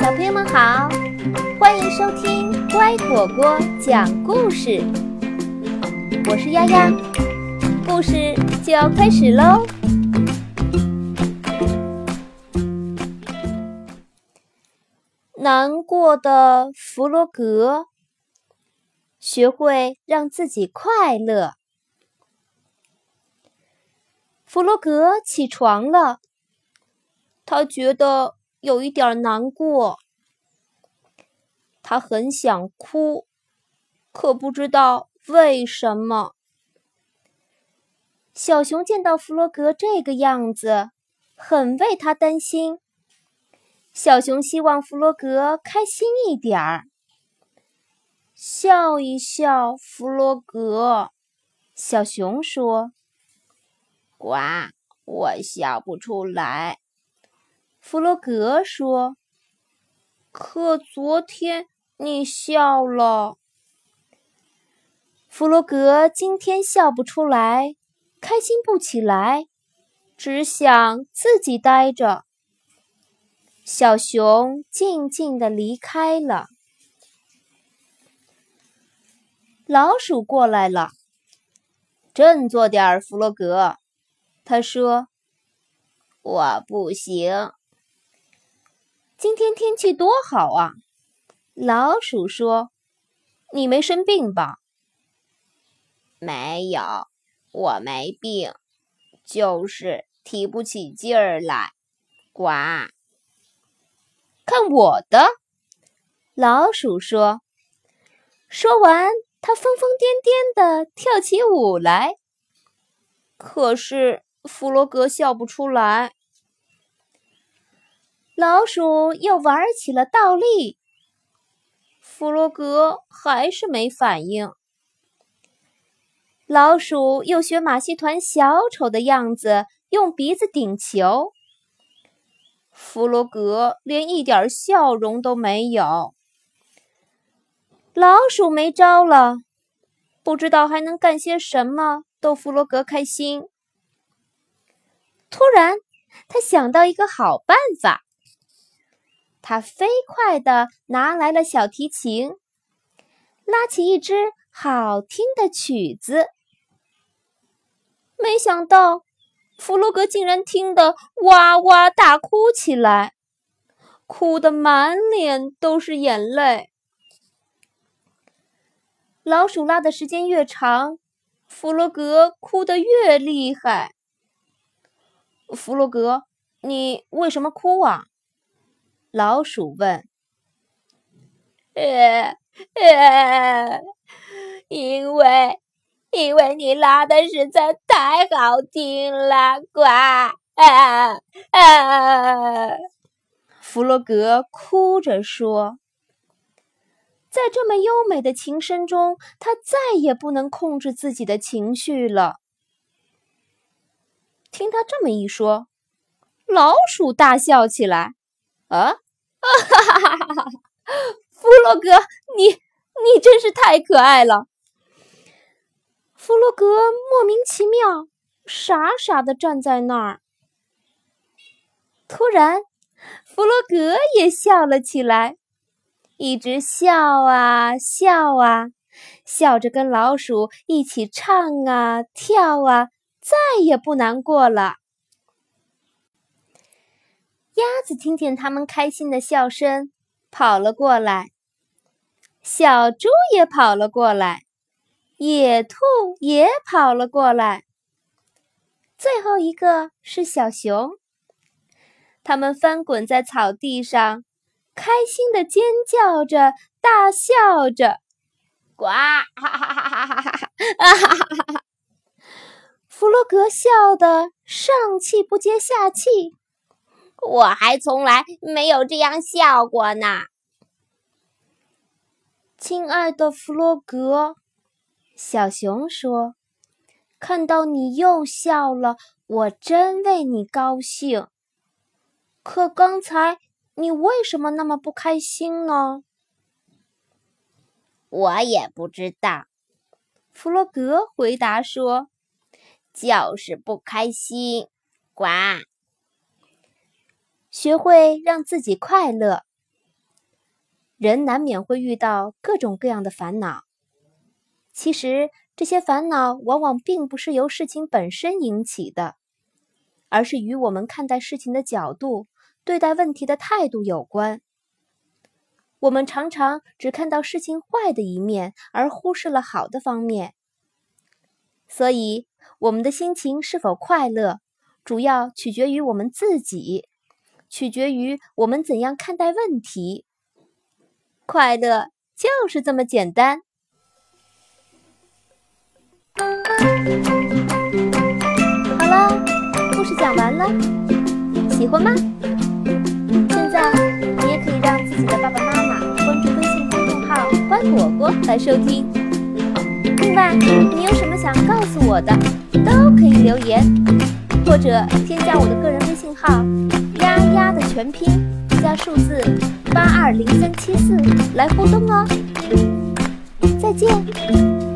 小朋友们好，欢迎收听乖果果讲故事。我是丫丫，故事就要开始喽。难过的弗洛格，学会让自己快乐。弗洛格起床了，他觉得。有一点难过，他很想哭，可不知道为什么。小熊见到弗洛格这个样子，很为他担心。小熊希望弗洛格开心一点儿，笑一笑。弗洛格，小熊说：“呱，我笑不出来。”弗洛格说：“可昨天你笑了。”弗洛格今天笑不出来，开心不起来，只想自己待着。小熊静静的离开了。老鼠过来了，振作点儿，弗洛格。他说：“我不行。”今天天气多好啊！老鼠说：“你没生病吧？”“没有，我没病，就是提不起劲儿来。”“呱！”看我的！老鼠说。说完，它疯疯癫癫的跳起舞来。可是弗洛格笑不出来。老鼠又玩起了倒立，弗洛格还是没反应。老鼠又学马戏团小丑的样子，用鼻子顶球，弗洛格连一点笑容都没有。老鼠没招了，不知道还能干些什么逗弗洛格开心。突然，他想到一个好办法。他飞快地拿来了小提琴，拉起一支好听的曲子。没想到，弗洛格竟然听得哇哇大哭起来，哭得满脸都是眼泪。老鼠拉的时间越长，弗洛格哭得越厉害。弗洛格，你为什么哭啊？老鼠问：“呃呃，因为因为你拉的实在太好听了，呱啊啊！”弗洛格哭着说：“在这么优美的琴声中，他再也不能控制自己的情绪了。”听他这么一说，老鼠大笑起来。啊，哈哈哈哈！弗洛格，你你真是太可爱了。弗洛格莫名其妙，傻傻的站在那儿。突然，弗洛格也笑了起来，一直笑啊笑啊，笑着跟老鼠一起唱啊跳啊，再也不难过了。鸭子听见他们开心的笑声，跑了过来。小猪也跑了过来，野兔也跑了过来。最后一个是小熊。他们翻滚在草地上，开心的尖叫着，大笑着，呱！哈哈哈哈哈哈！哈哈哈！弗洛格笑得上气不接下气。我还从来没有这样笑过呢，亲爱的弗洛格，小熊说：“看到你又笑了，我真为你高兴。可刚才你为什么那么不开心呢？”我也不知道，弗洛格回答说：“就是不开心。呱！学会让自己快乐。人难免会遇到各种各样的烦恼，其实这些烦恼往往并不是由事情本身引起的，而是与我们看待事情的角度、对待问题的态度有关。我们常常只看到事情坏的一面，而忽视了好的方面。所以，我们的心情是否快乐，主要取决于我们自己，取决于我们怎样看待问题。快乐就是这么简单。好了，故事讲完了，喜欢吗？现在你也可以让自己的爸爸妈妈关注微信公众号“乖果果”来收听。另外，你有什么想告诉我的，都可以留言，或者添加我的个人微信号“丫丫”的全拼加数字八二零三七四来互动哦。再见。